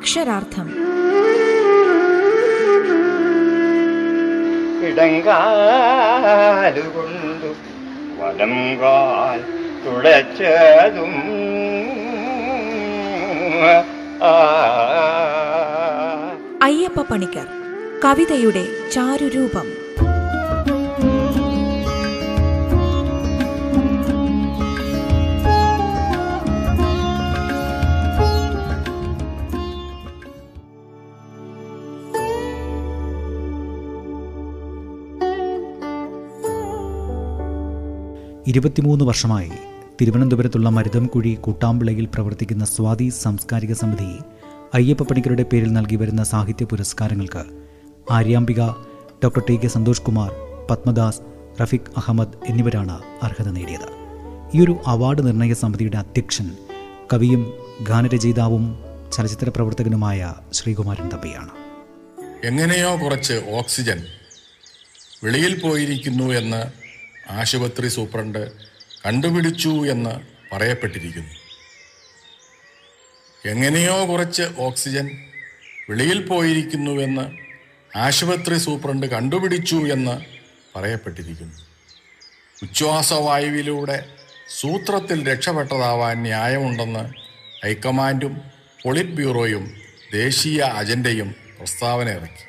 അക്ഷരാർത്ഥം. ഇടങ്കാലുകൊണ്ടു വലം കാൽ തുളച്ചതും അയ്യപ്പ പണിക്കർ കവിതയുടെ ചാരുരൂപം. ഇരുപത്തിമൂന്ന് വർഷമായി തിരുവനന്തപുരത്തുള്ള മരുതംകുഴി കൂട്ടാമ്പിളയിൽ പ്രവർത്തിക്കുന്ന സ്വാതി സാംസ്കാരിക സമിതി അയ്യപ്പ പണിക്കരുടെ പേരിൽ നൽകി വരുന്ന സാഹിത്യ പുരസ്കാരങ്ങൾക്ക് Aryambika doctor T K Santhosh Kumar Padmadas Rafeeq Ahammed എന്നിവരാണ് അർഹത നേടിയത്. ഈ ഒരു അവാർഡ് നിർണയ സമിതിയുടെ അധ്യക്ഷൻ കവിയും ഗാനരചയിതാവും ചലച്ചിത്ര പ്രവർത്തകനുമായ ശ്രീകുമാരൻ തമ്പിയാണ്. എങ്ങനെയോ കുറച്ച് ഓക്സിജൻ വെളിയിൽ പോയിരിക്കുന്നു എന്ന് ആശുപത്രി സൂപ്രണ്ട് കണ്ടുപിടിച്ചു എന്ന് പറയപ്പെട്ടിരിക്കുന്നു. എങ്ങനെയോ കുറച്ച് ഓക്സിജൻ വെളിയിൽ പോയിരിക്കുന്നുവെന്ന് ആശുപത്രി സൂപ്രണ്ട് കണ്ടുപിടിച്ചു എന്ന് പറയപ്പെട്ടിരിക്കുന്നു. ഉച്ഛ്വാസവായുവിലൂടെ സൂത്രത്തിൽ രക്ഷപ്പെട്ടതാവാൻ ന്യായമുണ്ടെന്ന് ഹൈക്കമാൻഡും പൊളിറ്റ് ബ്യൂറോയും ദേശീയ അജണ്ടയും പ്രസ്താവന ഇറക്കി.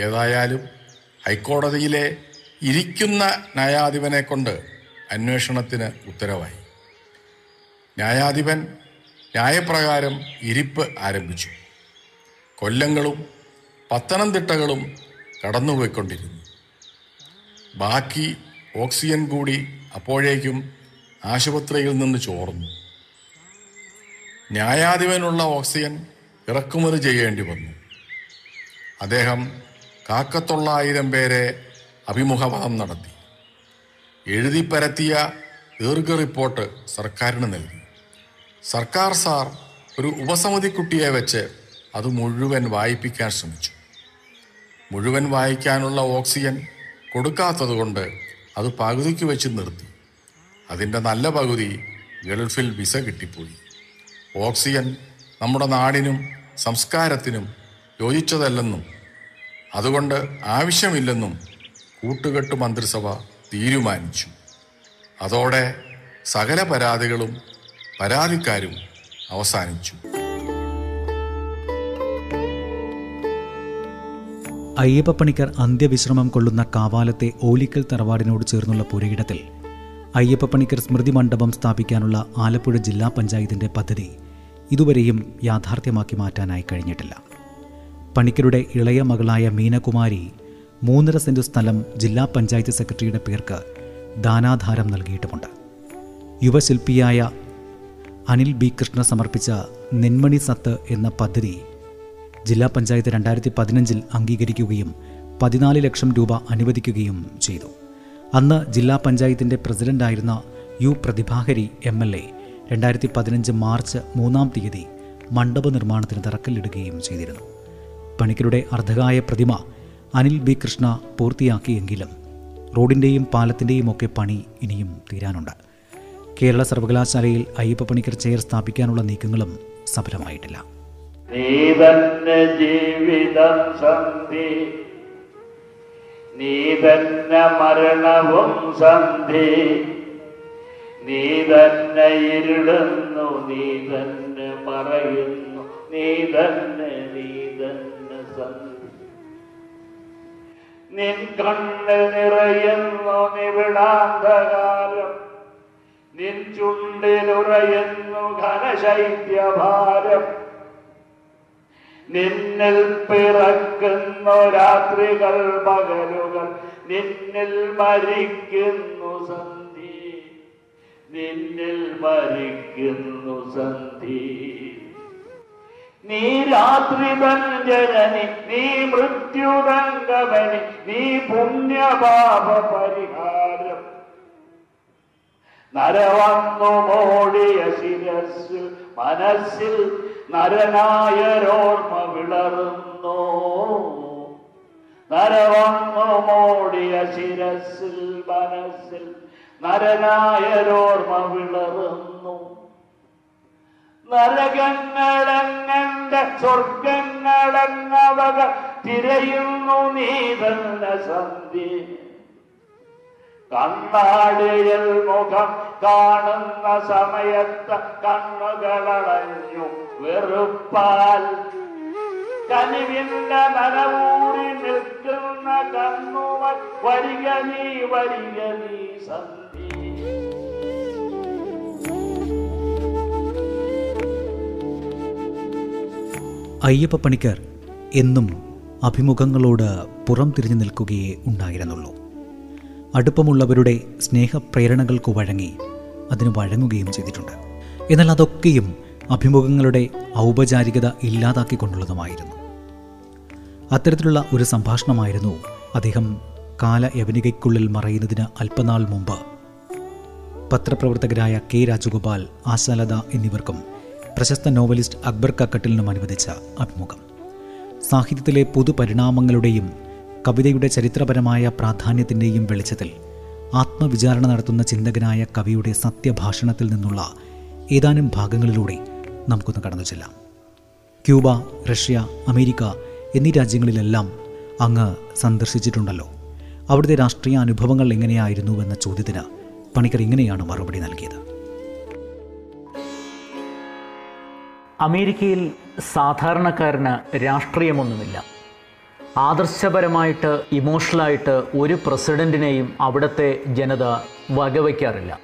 ഏതായാലും ഹൈക്കോടതിയിലെ ഇരിക്കുന്ന ന്യായാധിപനെ കൊണ്ട് അന്വേഷണത്തിന് ഉത്തരവായി. ന്യായാധിപൻ ന്യായപ്രകാരം ഇരിപ്പ് ആരംഭിച്ചു. കൊല്ലങ്ങളും പത്തനംതിട്ടകളും കടന്നുപോയിക്കൊണ്ടിരുന്നു. ബാക്കി ഓക്സിജൻ കൂടി അപ്പോഴേക്കും ആശുപത്രിയിൽ നിന്ന് ചോർന്നു. ന്യായാധിപനുള്ള ഓക്സിജൻ ഇറക്കുമതി ചെയ്യേണ്ടി വന്നു. അദ്ദേഹം കാക്കത്തൊള്ളായിരം പേരെ അഭിമുഖപദം നടത്തി. എഴുതി പരത്തിയ ദീർഘ റിപ്പോർട്ട് സർക്കാരിന് നൽകി. സർക്കാർ സാർ ഒരു ഉപസമിതി കുട്ടിയെ വെച്ച് അത് മുഴുവൻ വായിപ്പിക്കാൻ ശ്രമിച്ചു. മുഴുവൻ വായിക്കാനുള്ള ഓക്സിജൻ കൊടുക്കാത്തതുകൊണ്ട് അത് പകുതിക്ക് വെച്ച് നിർത്തി. അതിന്റെ നല്ല പകുതി ഗൾഫിൽ വിസ കിട്ടിപ്പോയി. ഓക്സിജൻ നമ്മുടെ നാടിനും സംസ്കാരത്തിനും യോജിച്ചതല്ലെന്നും അതുകൊണ്ട് ആവശ്യമില്ലെന്നും കൂട്ടുകെട്ട് മന്ത്രിസഭ തീരുമാനിച്ചു. അതോടെ സകല പരാതികളും പരാതിക്കാരും അവസാനിച്ചു. അയ്യപ്പ പണിക്കർ അന്ത്യവിശ്രമം കൊള്ളുന്ന കാവാലത്തെ ഓലിക്കൽ തറവാടിനോട് ചേർന്നുള്ള പുരയിടത്തിൽ അയ്യപ്പ പണിക്കർ സ്മൃതി മണ്ഡപം സ്ഥാപിക്കാനുള്ള ആലപ്പുഴ ജില്ലാ പഞ്ചായത്തിന്റെ പദ്ധതി ഇതുവരെയും യാഥാർത്ഥ്യമാക്കി മാറ്റാനായി കഴിഞ്ഞിട്ടില്ല. പണിക്കരുടെ ഇളയ മകളായ മീനകുമാരി മൂന്നര സെന്റ് സ്ഥലം ജില്ലാ പഞ്ചായത്ത് സെക്രട്ടറിയുടെ പേർക്ക് ദാനാധാരം നൽകിയിട്ടുമുണ്ട്. യുവശില്പിയായ അനിൽ ബി കൃഷ്ണ സമർപ്പിച്ച നെന്മണി സത്ത് എന്ന പദ്ധതി ജില്ലാ പഞ്ചായത്ത് രണ്ടായിരത്തി പതിനഞ്ചിൽ അംഗീകരിക്കുകയും പതിനാല് ലക്ഷം രൂപ അനുവദിക്കുകയും ചെയ്തു. അന്ന് ജില്ലാ പഞ്ചായത്തിന്റെ പ്രസിഡന്റായിരുന്ന U Prathibhahari M L A രണ്ടായിരത്തി പതിനഞ്ച് മാർച്ച് മൂന്നാം തീയതി മണ്ഡപ നിർമ്മാണത്തിന് തറക്കല്ലിടുകയും ചെയ്തിരുന്നു. പണിക്കരുടെ അർദ്ധകായ പ്രതിമ അനിൽ ബി കൃഷ്ണ പൂർത്തിയാക്കിയെങ്കിലും റോഡിന്റെയും പാലത്തിന്റെയും ഒക്കെ പണി ഇനിയും തീരാനുണ്ട്. കേരള സർവകലാശാലയിൽ അയ്യപ്പ പണിക്കർ ചെയർ സ്ഥാപിക്കാനുള്ള നീക്കങ്ങളും സഫലമായിട്ടില്ല ജീവിതം സന്ധി നീ തന്നെ മരണവും ഇരുളുന്നു നീ തന്നെ പറയുന്നു നീ തന്നെ നിൻ കണ്ണിൽ നിറയുന്നു നിവിടാന്തകാലം നിൻ ചുണ്ടിലുറയുന്നു ഘനശൈത്യഭാരം. നിന്നിൽ പിറക്കുന്നു രാത്രികൾ പകലുകൾ. നിന്നിൽ മരിക്കുന്നു സന്ധി. നിന്നിൽ മരിക്കുന്നു സന്ധി. നീ രാത്രി ജനനി നീ മൃത്യുതങ്കമനി നീ പുണ്യപാപ പരിഹാരം. നരവന്നു മോടിയ ശിരസ്സിൽ മനസ്സിൽ നരനായരോർമ്മ വിളറുന്നു. നരവന്നു മോടിയ ശിരസ്സിൽ മനസ്സിൽ നരനായരോർമ്മ വിളറുന്നു. നരകങ്ങളെങ്ങന്റെ സ്വർഗങ്ങളെങ്ങവക തിരയുന്നു നീ തന്നെ സന്ധി. കണ്ണാടിയിൽ മുഖം കാണുന്ന സമയത്ത് കണ്ണുകളടഞ്ഞു വെറുപ്പാൽ. കനിവിന്റെ നനവൂറി നിൽക്കുന്ന കണ്ണുവ വരിക നീ വരിക നീ സന്ധി. അയ്യപ്പ പണിക്കർ എന്നും അഭിമുഖങ്ങളോട് പുറം തിരിഞ്ഞു നിൽക്കുകയേ ഉണ്ടായിരുന്നുള്ളൂ. അടുപ്പമുള്ളവരുടെ സ്നേഹപ്രേരണകൾക്ക് വഴങ്ങി അതിന് വഴങ്ങുകയും ചെയ്തിട്ടുണ്ട്. എന്നാൽ അതൊക്കെയും അഭിമുഖങ്ങളുടെ ഔപചാരികത ഇല്ലാതാക്കിക്കൊണ്ടുള്ളതുമായിരുന്നു. അത്തരത്തിലുള്ള ഒരു സംഭാഷണമായിരുന്നു അദ്ദേഹം കാല യവനികയ്ക്കുള്ളിൽ മറയുന്നതിന് അല്പനാൾ മുമ്പ് പത്രപ്രവർത്തകരായ കെ രാജഗോപാൽ ആശാലത എന്നിവർക്കും പ്രശസ്ത നോവലിസ്റ്റ് അക്ബർ കക്കട്ടിലിനും അനുവദിച്ച അഭിമുഖം. സാഹിത്യത്തിലെ പുതുപരിണാമങ്ങളുടെയും കവിതയുടെ ചരിത്രപരമായ പ്രാധാന്യത്തിന്റെയും വെളിച്ചത്തിൽ ആത്മവിചാരണ നടത്തുന്ന ചിന്തകനായ കവിയുടെ സത്യഭാഷണത്തിൽ നിന്നുള്ള ഏതാനും ഭാഗങ്ങളിലൂടെ നമുക്കൊന്ന് കടന്നു ചെല്ലാം. ക്യൂബ റഷ്യ അമേരിക്ക എന്നീ രാജ്യങ്ങളിലെല്ലാം അങ്ങ് സന്ദർശിച്ചിട്ടുണ്ടല്ലോ. അവിടുത്തെ രാഷ്ട്രീയ അനുഭവങ്ങൾ എങ്ങനെയായിരുന്നുവെന്ന ചോദ്യത്തിന് പണിക്കർ ഇങ്ങനെയാണ് മറുപടി നൽകിയത്. അമേരിക്കയിൽ സാധാരണക്കാരന് രാഷ്ട്രീയമൊന്നുമില്ല. ആദർശപരമായിട്ട് ഇമോഷണലായിട്ട് ഒരു പ്രസിഡന്റിനെയും അവിടുത്തെ ജനത വകവയ്ക്കാറില്ല.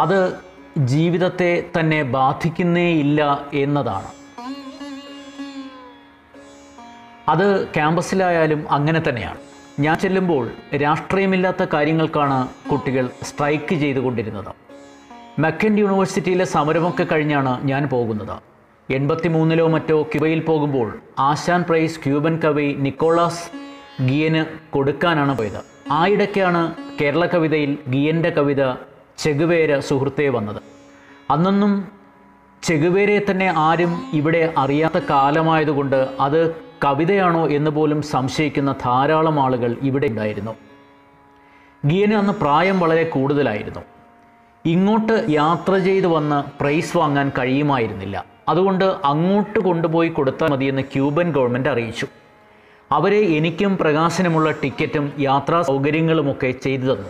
അത് ജീവിതത്തെ തന്നെ ബാധിക്കുന്നേയില്ല എന്നതാണ്. അത് ക്യാമ്പസിലായാലും അങ്ങനെ തന്നെയാണ്. ഞാൻ ചെല്ലുമ്പോൾ രാഷ്ട്രീയമില്ലാത്ത കാര്യങ്ങൾക്കാണ് കുട്ടികൾ സ്ട്രൈക്ക് ചെയ്തുകൊണ്ടിരുന്നത്. മെക്കൻ യൂണിവേഴ്സിറ്റിയിലെ സമരമൊക്കെ കഴിഞ്ഞാണ് ഞാൻ പോകുന്നത്. എൺപത്തി മൂന്നിലോ മറ്റോ ക്യൂബയിൽ പോകുമ്പോൾ ആശാൻ പ്രൈസ് ക്യൂബൻ കവി നിക്കോളാസ് ഗിയന് കൊടുക്കാനാണ് പോയത്. ആയിടയ്ക്കാണ് കേരള കവിതയിൽ ഗിയന്റെ കവിത ചെഗുവേര സുഹൃത്തെ വന്നത്. അന്നൊന്നും ചെഗുവേരയെ തന്നെ ആരും ഇവിടെ അറിയാത്ത കാലമായതുകൊണ്ട് അത് കവിതയാണോ എന്ന് പോലും സംശയിക്കുന്ന ധാരാളം ആളുകൾ ഇവിടെ ഉണ്ടായിരുന്നു. ഗിയന് അന്ന് പ്രായം വളരെ കൂടുതലായിരുന്നു. ഇങ്ങോട്ട് യാത്ര ചെയ്ത് വന്ന് പ്രൈസ് വാങ്ങാൻ കഴിയുമായിരുന്നില്ല. അതുകൊണ്ട് അങ്ങോട്ട് കൊണ്ടുപോയി കൊടുത്താൽ മതിയെന്ന് ക്യൂബൻ ഗവൺമെന്റ് അറിയിച്ചു. അവരെ എനിക്കും പ്രകാശനമുള്ള ടിക്കറ്റും യാത്രാ സൗകര്യങ്ങളുമൊക്കെ ചെയ്തു തന്നു.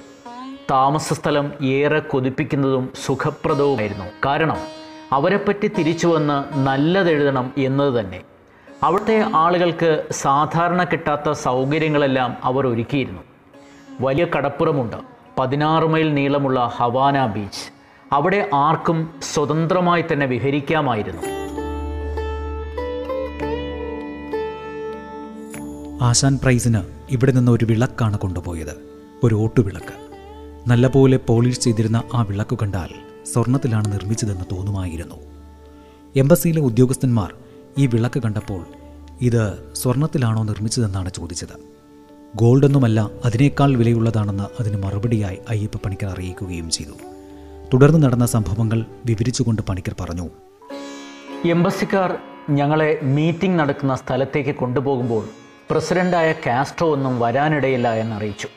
താമസ സ്ഥലം ഏറെ കൊതിപ്പിക്കുന്നതും സുഖപ്രദവുമായിരുന്നു. കാരണം അവരെപ്പറ്റി തിരിച്ചു വന്ന് നല്ലതെഴുതണം എന്നത് തന്നെ. അവിടുത്തെ ആളുകൾക്ക് സാധാരണ കിട്ടാത്ത സൗകര്യങ്ങളെല്ലാം അവർ ഒരുക്കിയിരുന്നു. വലിയ കടപ്പുറമുണ്ട്. പതിനാറ് മൈൽ നീളമുള്ള ഹവാന ബീച്ച്. അവിടെ ആർക്കും സ്വതന്ത്രമായി തന്നെ വിഹരിക്കാമായിരുന്നു. ആശാൻ പ്രൈസിന് ഇവിടെ നിന്ന് ഒരു വിളക്കാണ് കൊണ്ടുപോയത്. ഒരു ഓട്ടുവിളക്ക്. നല്ലപോലെ പോളിഷ് ചെയ്തിരുന്ന ആ വിളക്ക് കണ്ടാൽ സ്വർണത്തിലാണ് നിർമ്മിച്ചതെന്ന് തോന്നുമായിരുന്നു. എംബസിയിലെ ഉദ്യോഗസ്ഥന്മാർ ഈ വിളക്ക് കണ്ടപ്പോൾ ഇത് സ്വർണത്തിലാണോ നിർമ്മിച്ചതെന്നാണ് ചോദിച്ചത്. ഗോൾഡൊന്നുമല്ല അതിനേക്കാൾ വിലയുള്ളതാണെന്ന് അതിന് മറുപടിയായി അയ്യപ്പ പണിക്കർ അറിയിക്കുകയും ചെയ്തു. തുടർന്ന് നടന്ന സംഭവങ്ങൾ വിവരിച്ചുകൊണ്ട് പണിക്കർ പറഞ്ഞു. എംബസിക്കാർ ഞങ്ങളെ മീറ്റിംഗ് നടക്കുന്ന സ്ഥലത്തേക്ക് കൊണ്ടുപോകുമ്പോൾ പ്രസിഡന്റായ കാസ്ട്രോ ഒന്നും വരാനിടയില്ല എന്നറിയിച്ചു.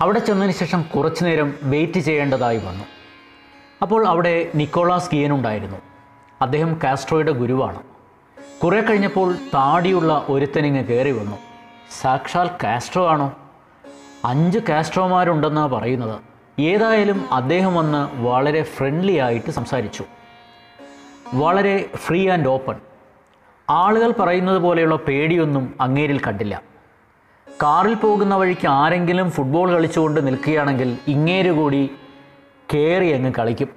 അവിടെ ചെന്നതിന് ശേഷം കുറച്ചു നേരം വെയിറ്റ് ചെയ്യേണ്ടതായി വന്നു. അപ്പോൾ അവിടെ നിക്കോളാസ് ഗിയൻ ഉണ്ടായിരുന്നു അദ്ദേഹം കാസ്ട്രോയുടെ ഗുരുവാണ്. കുറേ കഴിഞ്ഞപ്പോൾ താടിയുള്ള ഒരുത്തനിങ്ങ് കയറി വന്നു. സാക്ഷാൽ കാസ്ട്രോ ആണോ? അഞ്ച് കാസ്ട്രോമാരുണ്ടെന്നാണ് പറയുന്നത്. ഏതായാലും അദ്ദേഹം വന്ന് വളരെ ഫ്രണ്ട്ലി ആയിട്ട് സംസാരിച്ചു. വളരെ ഫ്രീ ആൻഡ് ഓപ്പൺ ആളുകൾ പറയുന്നത് പോലെയുള്ള പേടിയൊന്നും അങ്ങേരിൽ കണ്ടില്ല. കാറിൽ പോകുന്ന വഴിക്ക് ആരെങ്കിലും ഫുട്ബോൾ കളിച്ചുകൊണ്ട് നിൽക്കുകയാണെങ്കിൽ ഇങ്ങേര് കൂടി കയറി അങ്ങ് കളിക്കും.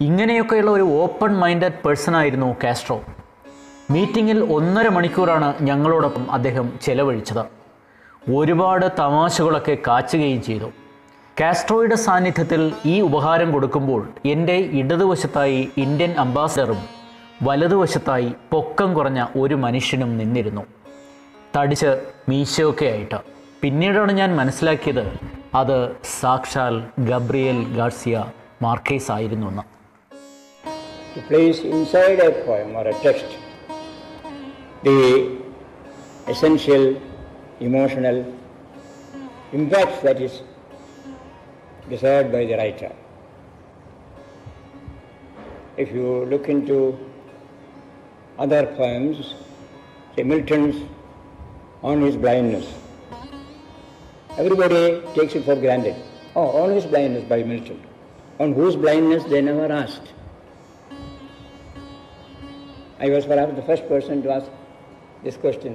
ഇങ്ങനെയൊക്കെയുള്ള ഒരു ഓപ്പൺ മൈൻഡഡ് പേഴ്സൺ ആയിരുന്നു കാസ്ട്രോ. മീറ്റിങ്ങിൽ ഒന്നര മണിക്കൂറാണ് ഞങ്ങളോടൊപ്പം അദ്ദേഹം ചെലവഴിച്ചത്. ഒരുപാട് തമാശകളൊക്കെ കാച്ചുകയും ചെയ്തു. കാസ്ട്രോയുടെ സാന്നിധ്യത്തിൽ ഈ ഉപഹാരം കൊടുക്കുമ്പോൾ എന്റെ ഇടതുവശത്തായി ഇന്ത്യൻ അംബാസഡറും വലതുവശത്തായി പൊക്കം കുറഞ്ഞ ഒരു മനുഷ്യനും നിന്നിരുന്നു. തടിച്ച് മീശയൊക്കെ ആയിട്ട്. പിന്നീടാണ് ഞാൻ മനസ്സിലാക്കിയത് അത് സാക്ഷാൽ ഗബ്രിയൽ ഗാർസിയ മാർക്കേസ് ആയിരുന്നു എന്ന് place inside essential emotional impact that is desired by the writer. if you look into other poems, say Milton's On His Blindness, everybody takes it for granted. Oh, On His Blindness by Milton. On whose blindness they never asked. I was perhaps the first person to ask this question.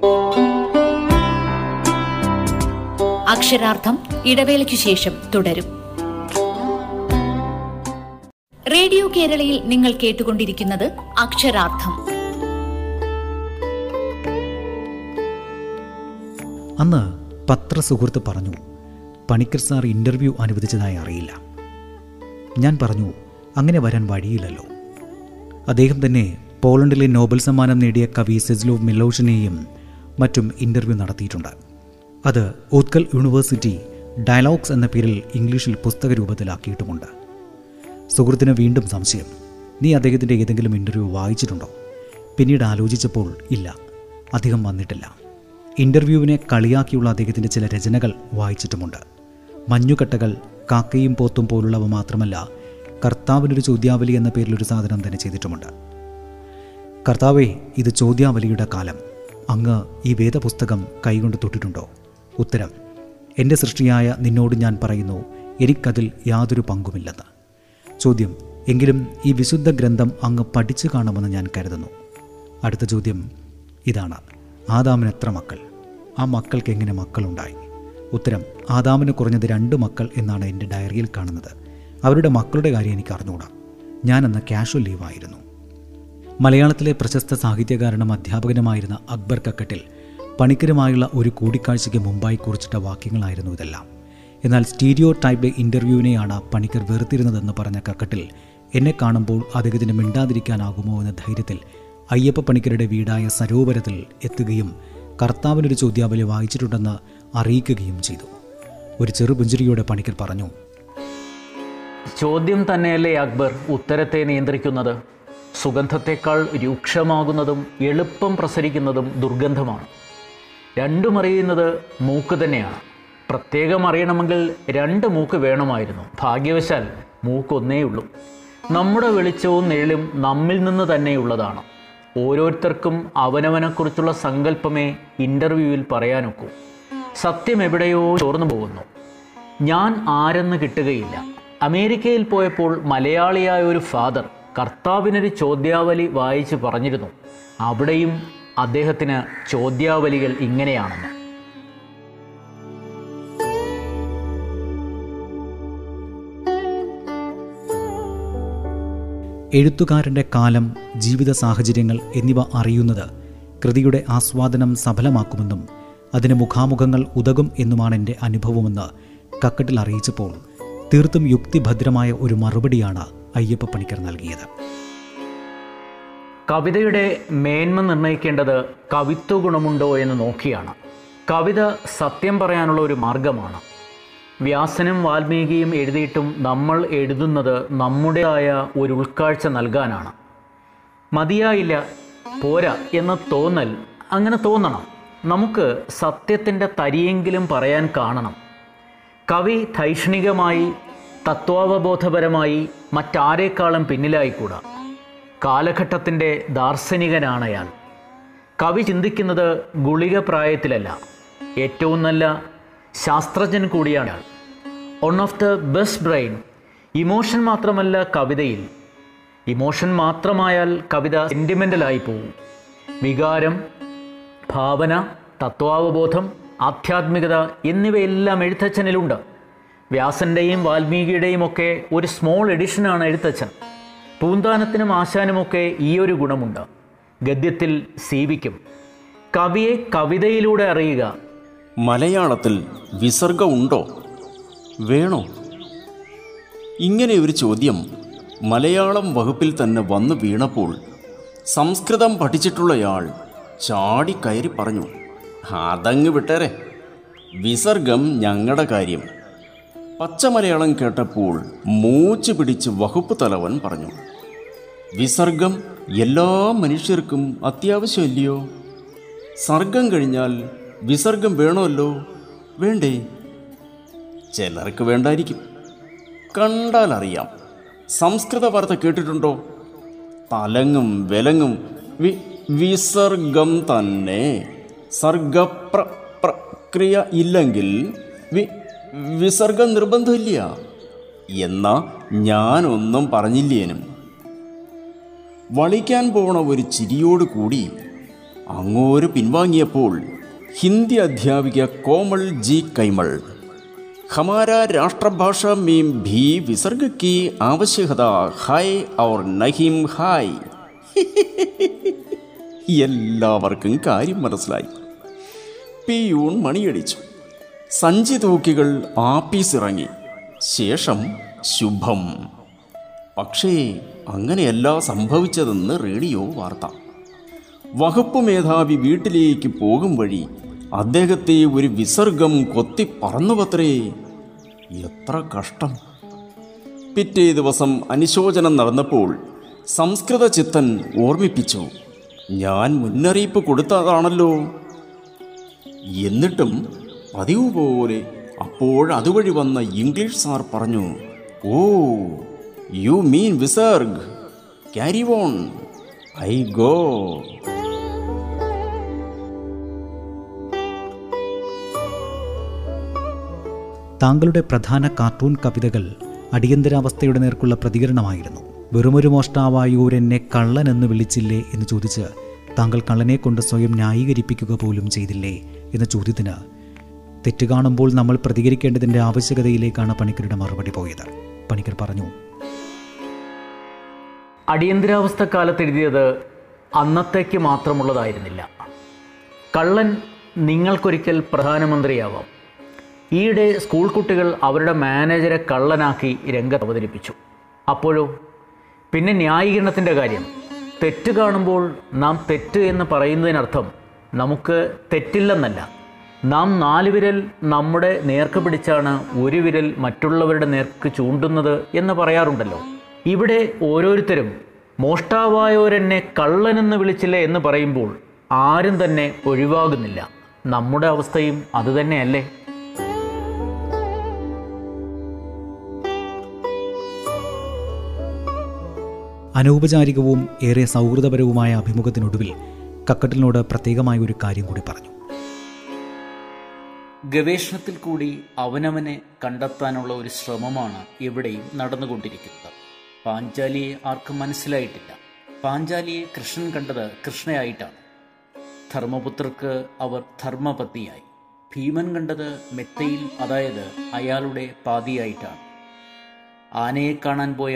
അക്ഷരാർത്ഥം ഇടവേളയ്ക്കു ശേഷം തുടരും radio കേരളയിൽ നിങ്ങൾ കേട്ടുകൊണ്ടിരിക്കുന്നത് അക്ഷരാർത്ഥം. അന്ന് പത്രസുഹൃത്ത് പറഞ്ഞു Panicker sir interview അനുവദിച്ചതായി അറിയില്ല. ഞാൻ പറഞ്ഞു അങ്ങനെ വരാൻ വഴിയില്ലല്ലോ. അദ്ദേഹം തന്നെ പോളണ്ടിലെ നോബൽ സമ്മാനം നേടിയ കവി സെസ്ലോവ് മിലോഷിനെയും മറ്റും ഇന്റർവ്യൂ നടത്തിയിട്ടുണ്ട്. അത് ഉത്കൽ യൂണിവേഴ്സിറ്റി ഡയലോഗ്സ് എന്ന പേരിൽ ഇംഗ്ലീഷിൽ പുസ്തക രൂപത്തിലാക്കിയിട്ടുമുണ്ട് സുഹൃത്തിന് വീണ്ടും സംശയം. നീ അദ്ദേഹത്തിന്റെ ഏതെങ്കിലും ഇന്റർവ്യൂ വായിച്ചിട്ടുണ്ടോ? പിന്നീട് ആലോചിച്ചപ്പോൾ ഇല്ല. അധികം വന്നിട്ടില്ല. ഇന്റർവ്യൂവിനെ കളിയാക്കിയുള്ള അദ്ദേഹത്തിന്റെ ചില രചനകൾ വായിച്ചിട്ടുമുണ്ട്. മഞ്ഞുകട്ടകൾ കാക്കയും പോത്തും പോലുള്ളവ മാത്രമല്ല കർത്താവിനൊരു ചോദ്യാവലി എന്ന പേരിലൊരു സാധനം തന്നെ ചെയ്തിട്ടുമുണ്ട്. കർത്താവേ ഇത് ചോദ്യാവലിയുടെ കാലം. അങ്ങ് ഈ വേദപുസ്തകം കൈകൊണ്ട് തൊട്ടിട്ടുണ്ടോ? ഉത്തരം എന്റെ സൃഷ്ടിയായ നിന്നോട് ഞാൻ പറയുന്നു എനിക്കതിൽ യാതൊരു പങ്കുമില്ലെന്ന്. ചോദ്യം എങ്കിലും ഈ വിശുദ്ധ ഗ്രന്ഥം അങ്ങ് പഠിച്ചു കാണുമെന്ന് ഞാൻ കരുതുന്നു. അടുത്ത ചോദ്യം ഇതാണ് ആദാമിന് എത്ര മക്കൾ? ആ മക്കൾക്ക് എങ്ങനെ മക്കളുണ്ടായി? ഉത്തരം ആദാമിന് കുറഞ്ഞത് രണ്ട് മക്കൾ എന്നാണ് എന്റെ ഡയറിയിൽ കാണുന്നത്. അവരുടെ മക്കളുടെ കാര്യം എനിക്ക് അറിഞ്ഞുകൂടാ ഞാൻ അന്ന് കാഷ്വൽ ലീവായിരുന്നു മലയാളത്തിലെ പ്രശസ്ത സാഹിത്യകാരനും അധ്യാപകനുമായിരുന്ന അക്ബർ കക്കട്ടിൽ പണിക്കരുമായുള്ള ഒരു കൂടിക്കാഴ്ചയ്ക്ക് മുമ്പായി കുറിച്ചിട്ട വാക്യങ്ങളായിരുന്നു ഇതെല്ലാം. എന്നാൽ സ്റ്റീരിയോ ടൈപ്പ് ഇന്റർവ്യൂവിനെയാണ് പണിക്കർ വെറുത്തിരുന്നതെന്ന് പറഞ്ഞ കക്കട്ടിൽ എന്നെ കാണുമ്പോൾ അദ്ദേഹത്തിന് മിണ്ടാതിരിക്കാനാകുമോ എന്ന ധൈര്യത്തിൽ അയ്യപ്പ പണിക്കരുടെ വീടായ സരോവരത്തിൽ എത്തുകയും കർത്താവിനൊരു ചോദ്യാവലി വായിച്ചിട്ടുണ്ടെന്ന് അറിയിക്കുകയും ചെയ്തു. ഒരു ചെറുപുഞ്ചിരിയോടെ പണിക്കർ പറഞ്ഞു ചോദ്യം തന്നെയല്ലേ അക്ബർ ഉത്തരത്തെ നിയന്ത്രിക്കുന്നത്? സുഗന്ധത്തെക്കാൾ രൂക്ഷമാകുന്നതും എളുപ്പം പ്രസരിക്കുന്നതും ദുർഗന്ധമാണ്. രണ്ടും അറിയുന്നത് മൂക്ക് തന്നെയാണ്. പ്രത്യേകം അറിയണമെങ്കിൽ രണ്ട് മൂക്ക് വേണമായിരുന്നു. ഭാഗ്യവശാൽ മൂക്കൊന്നേ ഉള്ളൂ. നമ്മുടെ വെളിച്ചവും നിഴലും നമ്മിൽ നിന്ന് തന്നെയുള്ളതാണ് ഓരോരുത്തർക്കും അവനവനെക്കുറിച്ചുള്ള സങ്കല്പമേ ഇന്റർവ്യൂവിൽ പറയാനൊക്കൂ. സത്യം എവിടെയോ ചോർന്നു പോകുന്നു. ഞാൻ ആരെന്ന് കിട്ടുകയില്ല. അമേരിക്കയിൽ പോയപ്പോൾ മലയാളിയായ ഒരു ഫാദർ കർത്താവിനൊരു ചോദ്യാവലി വായിച്ച് പറഞ്ഞിരുന്നു. അവിടെയും അദ്ദേഹത്തിന് ചോദ്യാവലികൾ ഇങ്ങനെയാണെന്ന്. എഴുത്തുകാരന്റെ കാലം ജീവിത സാഹചര്യങ്ങൾ എന്നിവ അറിയുന്നത് കൃതിയുടെ ആസ്വാദനം സഫലമാക്കുമെന്നും അതിന് മുഖാമുഖങ്ങൾ ഉതകും എന്നുമാണ് എന്റെ അനുഭവമെന്ന് കക്കട്ടിൽ അറിയിച്ചപ്പോൾ തീർത്തും യുക്തിഭദ്രമായ ഒരു മറുപടിയാണ് അയ്യപ്പ പണിക്കർ നൽകിയത്. കവിതയുടെ മേന്മ നിർണയിക്കേണ്ടത് കവിത്വ ഗുണമുണ്ടോ എന്ന് നോക്കിയാണ്. കവിത സത്യം പറയാനുള്ള ഒരു മാർഗമാണ്. വ്യാസനും വാൽമീകിയും എഴുതിയിട്ടും നമ്മൾ എഴുതുന്നത് നമ്മുടേതായ ഒരു ഉൾക്കാഴ്ച നൽകാനാണ്. മതിയായില്ല പോരാ എന്ന് തോന്നൽ അങ്ങനെ തോന്നണം. നമുക്ക് സത്യത്തിന്റെ തരിയെങ്കിലും പറയാൻ കാണണം. കവി ധൈഷണികമായി തത്വാവബോധപരമായി മറ്റാരേക്കാളും പിന്നിലായിക്കൂടാ. കാലഘട്ടത്തിന്റെ ദാർശനികനാണ് അയാൾ. കവി ചിന്തിക്കുന്നത് ഗുളിക പ്രായത്തിലല്ല ഏറ്റവും നല്ല ശാസ്ത്രജ്ഞൻ കൂടിയാണ്. One of the best brain emotion മാത്രമല്ല കവിതയിൽ. ഇമോഷൻ മാത്രമായാൽ കവിത സെന്റിമെന്റലായി പോകും വികാരം ഭാവന തത്വാവബോധം ആധ്യാത്മികത എന്നിവയെല്ലാം എഴുത്തച്ഛനിലുണ്ട്. വ്യാസന്റെയും വാൽമീകിയുടെയും ഒക്കെ ഒരു സ്മോൾ എഡിഷനാണ് എഴുത്തച്ഛൻ. പൂന്താനത്തിനും ആശാനുമൊക്കെ ഈ ഒരു ഗുണമുണ്ട്. ഗദ്യത്തിൽ സീവിക്കും. കവിയെ കവിതയിലൂടെ അറിയുക. മലയാളത്തിൽ വിസർഗം ഉണ്ടോ വേണോ? ഇങ്ങനെ ഒരു ചോദ്യം മലയാളം വകുപ്പിൽ തന്നെ വന്നു വീണപ്പോൾ സംസ്കൃതം പഠിച്ചിട്ടുള്ളയാൾ ചാടിക്കയറി പറഞ്ഞു അതങ്ങ് വിട്ടേരെ. വിസർഗം ഞങ്ങളുടെ കാര്യം. പച്ച മലയാളം കേട്ടപ്പോൾ മൂച്ചു പിടിച്ച് വകുപ്പ് തലവൻ പറഞ്ഞു വിസർഗം എല്ലാ മനുഷ്യർക്കും അത്യാവശ്യമില്ലയോ? സർഗം കഴിഞ്ഞാൽ വിസർഗം വേണമല്ലോ? വേണ്ടേ? ചിലർക്ക് വേണ്ടായിരിക്കും. കണ്ടാൽ അറിയാം. സംസ്കൃത വാർത്ത കേട്ടിട്ടുണ്ടോ? തലങ്ങും വിലങ്ങും വി വിസർഗം തന്നെ. സർഗപ്ര പ്രക്രിയ ഇല്ലെങ്കിൽ വി വിസർഗം നിർബന്ധമില്ല. എന്നാ ഞാനൊന്നും പറഞ്ഞില്ലേനും. വളിക്കാൻ പോണ ഒരു ചിരിയോട് കൂടി അങ്ങോര് പിൻവാങ്ങിയപ്പോൾ ഹിന്ദി അധ്യാപിക കോമൾ ജി കൈമൾ. ഹമാര രാഷ്ട്രഭാഷ മീം ഭീ വിസർഗ की ആവശ്യകത ഹായ് ഔർ നഹിം ഹായ്. എല്ലാവർക്കും കാര്യം മനസ്സിലായി. പിയൂൺ മണിയടിച്ചു. സഞ്ചി തൂക്കികൾ ആപ്പീസിറങ്ങി. ശേഷം ശുഭം. പക്ഷേ അങ്ങനെയല്ല സംഭവിച്ചതെന്ന് റേഡിയോ വാർത്ത. വകുപ്പ് മേധാവി വീട്ടിലേക്ക് പോകും വഴി അദ്ദേഹത്തെ ഒരു വിസർഗം കൊത്തി പറന്നുപത്രേ. എത്ര കഷ്ടം. പിറ്റേ ദിവസം അനുശോചനം നടന്നപ്പോൾ സംസ്കൃത ചിത്തൻ ഓർമ്മിപ്പിച്ചു ഞാൻ മുന്നറിയിപ്പ് കൊടുത്തതാണല്ലോ. എന്നിട്ടും പതിവ് പോലെ അപ്പോഴതുവഴി വന്ന ഇംഗ്ലീഷ് സാർ പറഞ്ഞു ഓ you mean visarg. Carry on I go. താങ്കളുടെ പ്രധാന കാർട്ടൂൺ കവിതകൾ അടിയന്തരാവസ്ഥയുടെ നേർക്കുള്ള പ്രതികരണമായിരുന്നു. വെറുമൊരു മോഷ്ടാവായൂരെന്നെ കള്ളൻ എന്ന് വിളിച്ചില്ലേ എന്ന് ചോദിച്ച് താങ്കൾ കള്ളനെ കൊണ്ട് സ്വയം ന്യായീകരിപ്പിക്കുക പോലും ചെയ്തില്ലേ എന്ന ചോദ്യത്തിന് തെറ്റ് കാണുമ്പോൾ നമ്മൾ പ്രതികരിക്കേണ്ടതിന്റെ ആവശ്യകതയിലേക്കാണ് പണിക്കരുടെ മറുപടി പോയത്. പണിക്കർ പറഞ്ഞു അടിയന്തരാവസ്ഥ കാലത്ത് എഴുതിയത് അന്നത്തേക്ക് മാത്രമുള്ളതായിരുന്നില്ല. കള്ളൻ നിങ്ങൾക്കൊരിക്കൽ പ്രധാനമന്ത്രിയാവാം. ഈയിടെ സ്കൂൾ കുട്ടികൾ അവരുടെ മാനേജരെ കള്ളനാക്കി രംഗത്ത് അവതരിപ്പിച്ചു. അപ്പോഴോ? പിന്നെ ന്യായീകരണത്തിന്റെ കാര്യം. തെറ്റ് കാണുമ്പോൾ നാം തെറ്റ് എന്ന് പറയുന്നതിനർത്ഥം നമുക്ക് തെറ്റില്ലെന്നല്ല. നാം നാല് വിരൽ നമ്മുടെ നേർക്ക് പിടിച്ചാണ് ഒരു വിരൽ മറ്റുള്ളവരുടെ നേർക്ക് ചൂണ്ടുന്നത് എന്ന് പറയാറുണ്ടല്ലോ. ഇവിടെ ഓരോരുത്തരും മോഷ്ടാവായവരെന്നെ കള്ളനെന്ന് വിളിച്ചില്ല എന്ന് പറയുമ്പോൾ ആരും തന്നെ ഒഴിവാകുന്നില്ല. നമ്മുടെ അവസ്ഥയും അതുതന്നെയല്ലേ അനൗപചാരികവും ഏറെ സൗഹൃദപരവുമായ അഭിമുഖത്തിനൊടുവിൽ കക്കട്ടിലിനോട് പ്രത്യേകമായ ഒരു കാര്യം കൂടി പറഞ്ഞു. ഗവേഷണത്തിൽ കൂടി അവനവനെ കണ്ടെത്താനുള്ള ഒരു ശ്രമമാണ് ഇവിടെയും നടന്നുകൊണ്ടിരിക്കുന്നത്. പാഞ്ചാലിയെ ആർക്കും മനസ്സിലായിട്ടില്ല. പാഞ്ചാലിയെ കൃഷ്ണൻ കണ്ടത് കൃഷ്ണയായിട്ടാണ്. ധർമ്മപുത്രർക്ക് അവർ ധർമ്മപത്നിയായി. ഭീമൻ കണ്ടത് മെത്തയിൽ അതായത് അയാളുടെ പാതിയായിട്ടാണ്. ആനയെ കാണാൻ പോയ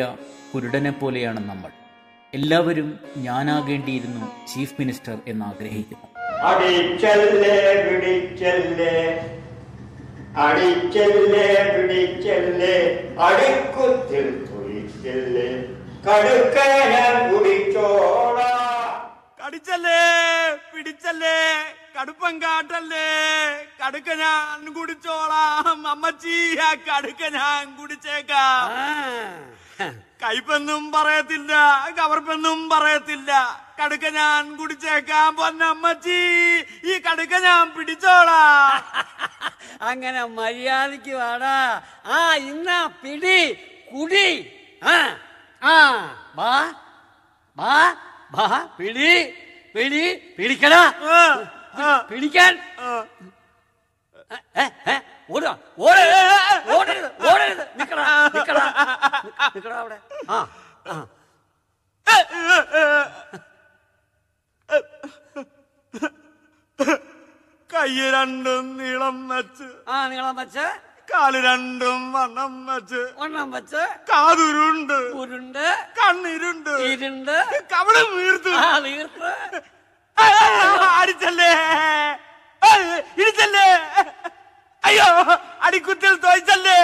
കുരുടനെ പോലെയാണ് നമ്മൾ. എല്ലാവരും ഞാനാകേണ്ടിയിരുന്നു ചീഫ് മിനിസ്റ്റർ എന്ന് ആഗ്രഹിക്കുന്നു അടിച്ചല്ലേ പിടിച്ചല്ലേ. അടിച്ചല്ലേ പിടിച്ചല്ലേ. അടിക്കുത്തിൽ തുളിച്ചല്ലേ കടുക്കന കുടിച്ചോള കടിച്ചല്ലേ? പിടിച്ചല്ലേ? കടുപ്പം കാട്ടല്ലേ? കടുക്ക ഞാൻ കുടിച്ചോളാം. അമ്മച്ചി ആ കടുക്ക ഞാൻ കുടിച്ചേക്കാം. കയ്പെന്നും പറയത്തില്ല കവർപ്പെന്നും പറയത്തില്ല. കടുക്ക ഞാൻ കുടിച്ചേക്കാം പൊന്നമ്മച്ചി ഈ കടുക്ക ഞാൻ പിടിച്ചോളാ. അങ്ങനെ മര്യാദയ്ക്ക് വാടാ. ആ ഇന്നാ പിടി കുടി. ആ. ആ. വാ വാ വാ പിടി പിടി പിടിക്കടാ പിടിക്കാൻ. ഏ, ഏ, ഓടുക. ഓടരുത് ഓടരുത് ഓടരുത്. നിക്കടാ നിക്കടാ. നിക്കടാ അവിടെ. ആ ആ. കൈ രണ്ടും നീളം വെച്ച്. ആ നീളം വെച്ച്. കാൽ രണ്ടും വണ്ണം വെച്ച്. വണ്ണം വെച്ച് കാതുരുണ്ട്. ഉരുണ്ട്. കണ്ണിരുണ്ട്. ഇരുണ്ട്. കവൾ വീർത്തു. ആ വീർത്ത്. അടിച്ചല്ലേ? ആ, ഇടിച്ചല്ലേ? അയ്യോ അടിക്കുത്തിൽ തോയ്ച്ചല്ലേ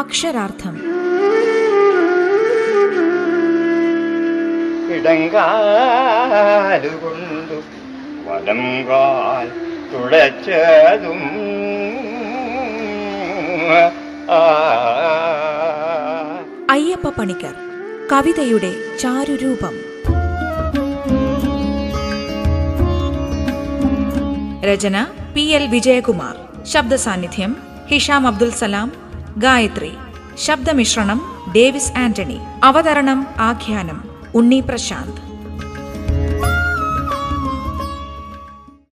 അക്ഷരാർത്ഥം. ഇടങ്കാലുകൊണ്ടു വലം കാൽ തുളച്ചതും. അയ്യപ്പ പണിക്കർ കവിതയുടെ ചാരുരൂപം. രചന പി എൽ വിജയകുമാർ. ശബ്ദ സാന്നിധ്യം ഹിഷാം അബ്ദുൽ സലാം. ഗായത്രി ശബ്ദമിശ്രണം ഡേവിസ് ആന്റണി. അവതരണം ആഖ്യാനം. उन्नी प्रशांत